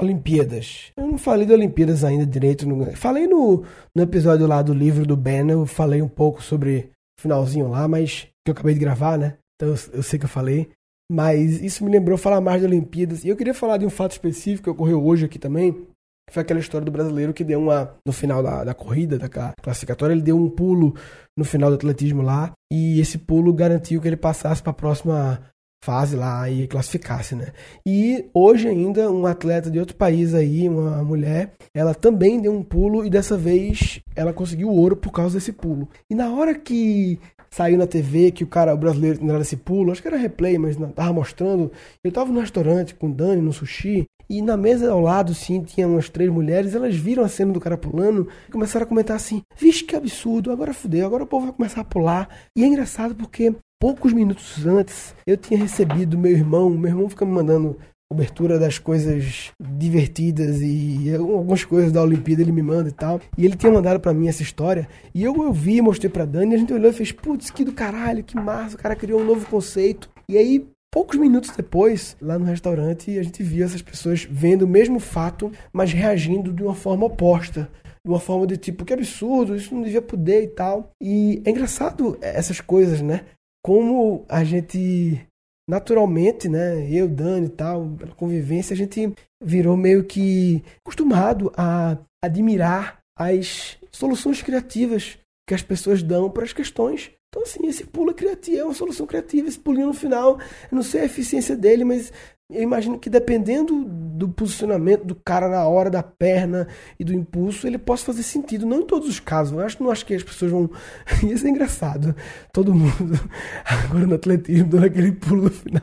Olimpíadas. Eu não falei de Olimpíadas ainda direito. Falei no, no episódio lá do livro do Ben, eu falei um pouco sobre o finalzinho lá, mas que eu acabei de gravar, né? Então eu, eu sei que eu falei. Mas isso me lembrou falar mais de Olimpíadas. E eu queria falar de um fato específico que ocorreu hoje aqui também. Que foi aquela história do brasileiro que deu uma. No final da, da corrida, da classificatória, ele deu um pulo no final do atletismo lá. E esse pulo garantiu que ele passasse para a próxima fase lá e classificasse, né? E hoje ainda um atleta de outro país aí, uma mulher, ela também deu um pulo e dessa vez ela conseguiu ouro por causa desse pulo. E na hora que saiu na TV que o cara, o brasileiro, tinha dado esse pulo, acho que era replay, mas não, tava mostrando. Eu tava no restaurante com o Dani, no sushi, e na mesa ao lado, sim, tinha umas três mulheres, elas viram a cena do cara pulando e começaram a comentar assim: Vixe, que absurdo, agora fudeu, agora o povo vai começar a pular. E é engraçado porque poucos minutos antes eu tinha recebido meu irmão, meu irmão fica me mandando cobertura das coisas divertidas e algumas coisas da Olimpíada ele me manda e tal. E ele tinha mandado para mim essa história. E eu, eu vi, mostrei pra Dani, a gente olhou e fez, putz, que do caralho, que massa, o cara criou um novo conceito. E aí, poucos minutos depois, lá no restaurante, a gente viu essas pessoas vendo o mesmo fato, mas reagindo de uma forma oposta. De uma forma de tipo, que absurdo, isso não devia poder e tal. E é engraçado essas coisas, né? Como a gente naturalmente, né, eu, Dani e tal, pela convivência, a gente virou meio que acostumado a admirar as soluções criativas que as pessoas dão para as questões. Então, assim, esse pulo é criativo, é uma solução criativa. Esse pulinho no final, eu não sei a eficiência dele, mas eu imagino que dependendo do posicionamento do cara na hora da perna e do impulso, ele possa fazer sentido. Não em todos os casos. Eu acho, não acho que as pessoas vão. Isso é engraçado. Todo mundo agora no atletismo dando aquele pulo no final.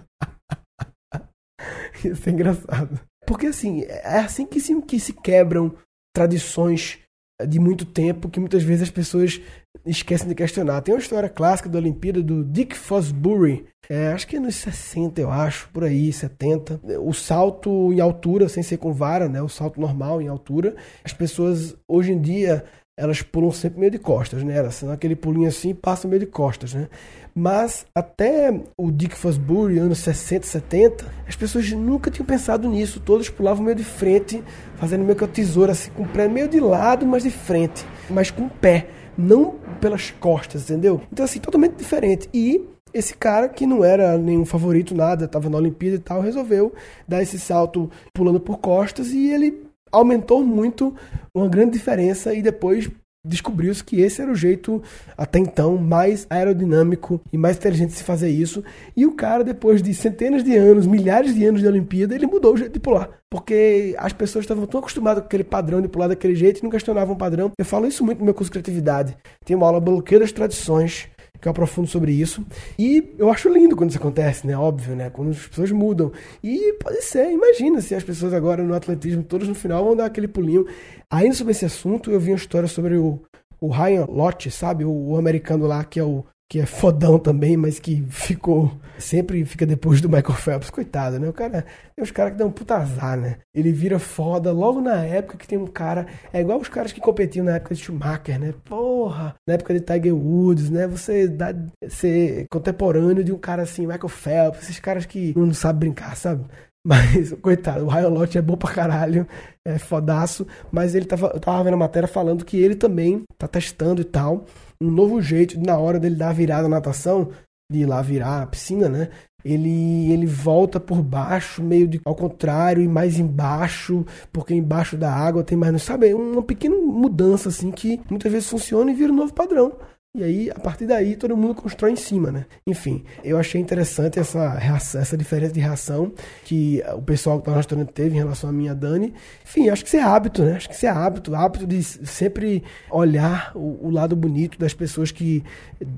Isso é engraçado. Porque assim, é assim que se, que se quebram tradições de muito tempo que muitas vezes as pessoas esquecem de questionar. Tem uma história clássica da Olimpíada do Dick Fosbury, é, acho que é nos 60, eu acho, por aí, 70. O salto em altura, sem ser com vara, né? O salto normal em altura. As pessoas, hoje em dia, elas pulam sempre meio de costas, né? Elas são aquele pulinho assim e passam meio de costas, né? Mas até o Dick Fosbury, anos 60, 70, as pessoas nunca tinham pensado nisso. Todos pulavam meio de frente, fazendo meio que a tesoura, assim, com o pé meio de lado, mas de frente, mas com o pé, não pelas costas, entendeu? Então, assim, totalmente diferente. E esse cara, que não era nenhum favorito, nada, estava na Olimpíada e tal, resolveu dar esse salto pulando por costas e ele aumentou muito uma grande diferença e depois descobriu-se que esse era o jeito até então mais aerodinâmico e mais inteligente de se fazer isso. E o cara, depois de centenas de anos, milhares de anos de Olimpíada, ele mudou o jeito de pular. Porque as pessoas estavam tão acostumadas com aquele padrão de pular daquele jeito e não questionavam o padrão. Eu falo isso muito no meu curso de criatividade. Tem uma aula bloqueio das tradições que eu aprofundo sobre isso. E eu acho lindo quando isso acontece, né? Óbvio, né? Quando as pessoas mudam. E pode ser, imagina se as pessoas agora no atletismo, todos no final vão dar aquele pulinho. Ainda sobre esse assunto, eu vi uma história sobre o, o Ryan Lott, sabe? O, o americano lá que é o que é fodão também, mas que ficou. Sempre fica depois do Michael Phelps, coitado, né? O cara. Tem uns caras que dão um puta azar, né? Ele vira foda logo na época que tem um cara. É igual os caras que competiam na época de Schumacher, né? Porra! Na época de Tiger Woods, né? Você dá, ser contemporâneo de um cara assim, Michael Phelps, esses caras que não sabem brincar, sabe? Mas, coitado, o Ryan Lott é bom pra caralho, é fodaço, mas ele tava, eu tava vendo a matéria falando que ele também tá testando e tal um novo jeito na hora dele dar a virada na natação, de ir lá virar a piscina, né? Ele, ele volta por baixo, meio de ao contrário e mais embaixo, porque embaixo da água tem mais, sabe? Uma pequena mudança assim que muitas vezes funciona e vira um novo padrão. E aí, a partir daí, todo mundo constrói em cima, né? Enfim, eu achei interessante essa, reação, essa diferença de reação que o pessoal que tá no restaurante teve em relação a mim e a Dani. Enfim, acho que isso é hábito, né? Acho que isso é hábito, hábito de sempre olhar o, o lado bonito das pessoas que,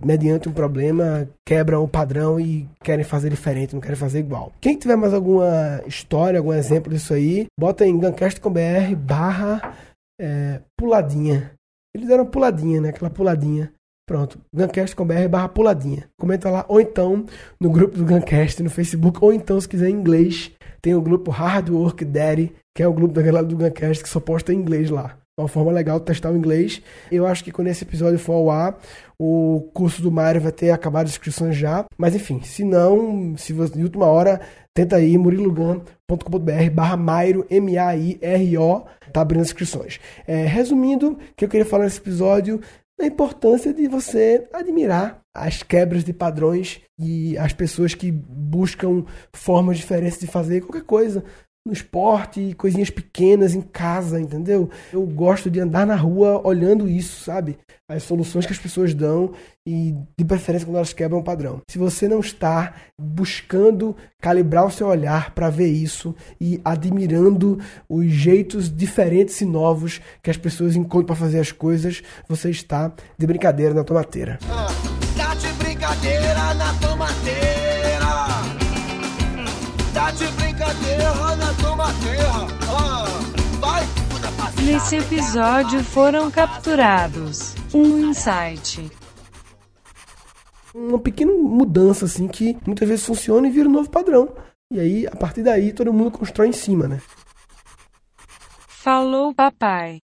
mediante um problema, quebram o padrão e querem fazer diferente, não querem fazer igual. Quem tiver mais alguma história, algum exemplo disso aí, bota em gancast.com.br barra é, puladinha. Eles deram puladinha, né? Aquela puladinha Pronto, gancast.com.br barra puladinha. Comenta lá, ou então no grupo do Gancast no Facebook, ou então, se quiser em inglês, tem o grupo Hard Work Daddy, que é o grupo da galera do Gancast que só posta em inglês lá. uma forma legal de testar o inglês. Eu acho que quando esse episódio for ao ar, o curso do Mário vai ter acabado as inscrições já. Mas enfim, se não, se você de última hora, tenta aí murilogan.com.br barra Mairo, M-A-I-R-O, tá abrindo as inscrições. É, resumindo, o que eu queria falar nesse episódio a importância de você admirar as quebras de padrões e as pessoas que buscam formas diferentes de fazer qualquer coisa no esporte, coisinhas pequenas em casa, entendeu? Eu gosto de andar na rua olhando isso, sabe? As soluções que as pessoas dão e de preferência quando elas quebram o padrão. Se você não está buscando calibrar o seu olhar para ver isso e admirando os jeitos diferentes e novos que as pessoas encontram para fazer as coisas, você está de brincadeira na tomateira. Ah, tá de brincadeira na tomateira. De brincadeira na tomateira. Ah, vai. Nesse episódio foram capturados um insight uma pequena mudança assim que muitas vezes funciona e vira um novo padrão. E aí, a partir daí, todo mundo constrói em cima, né? Falou, papai.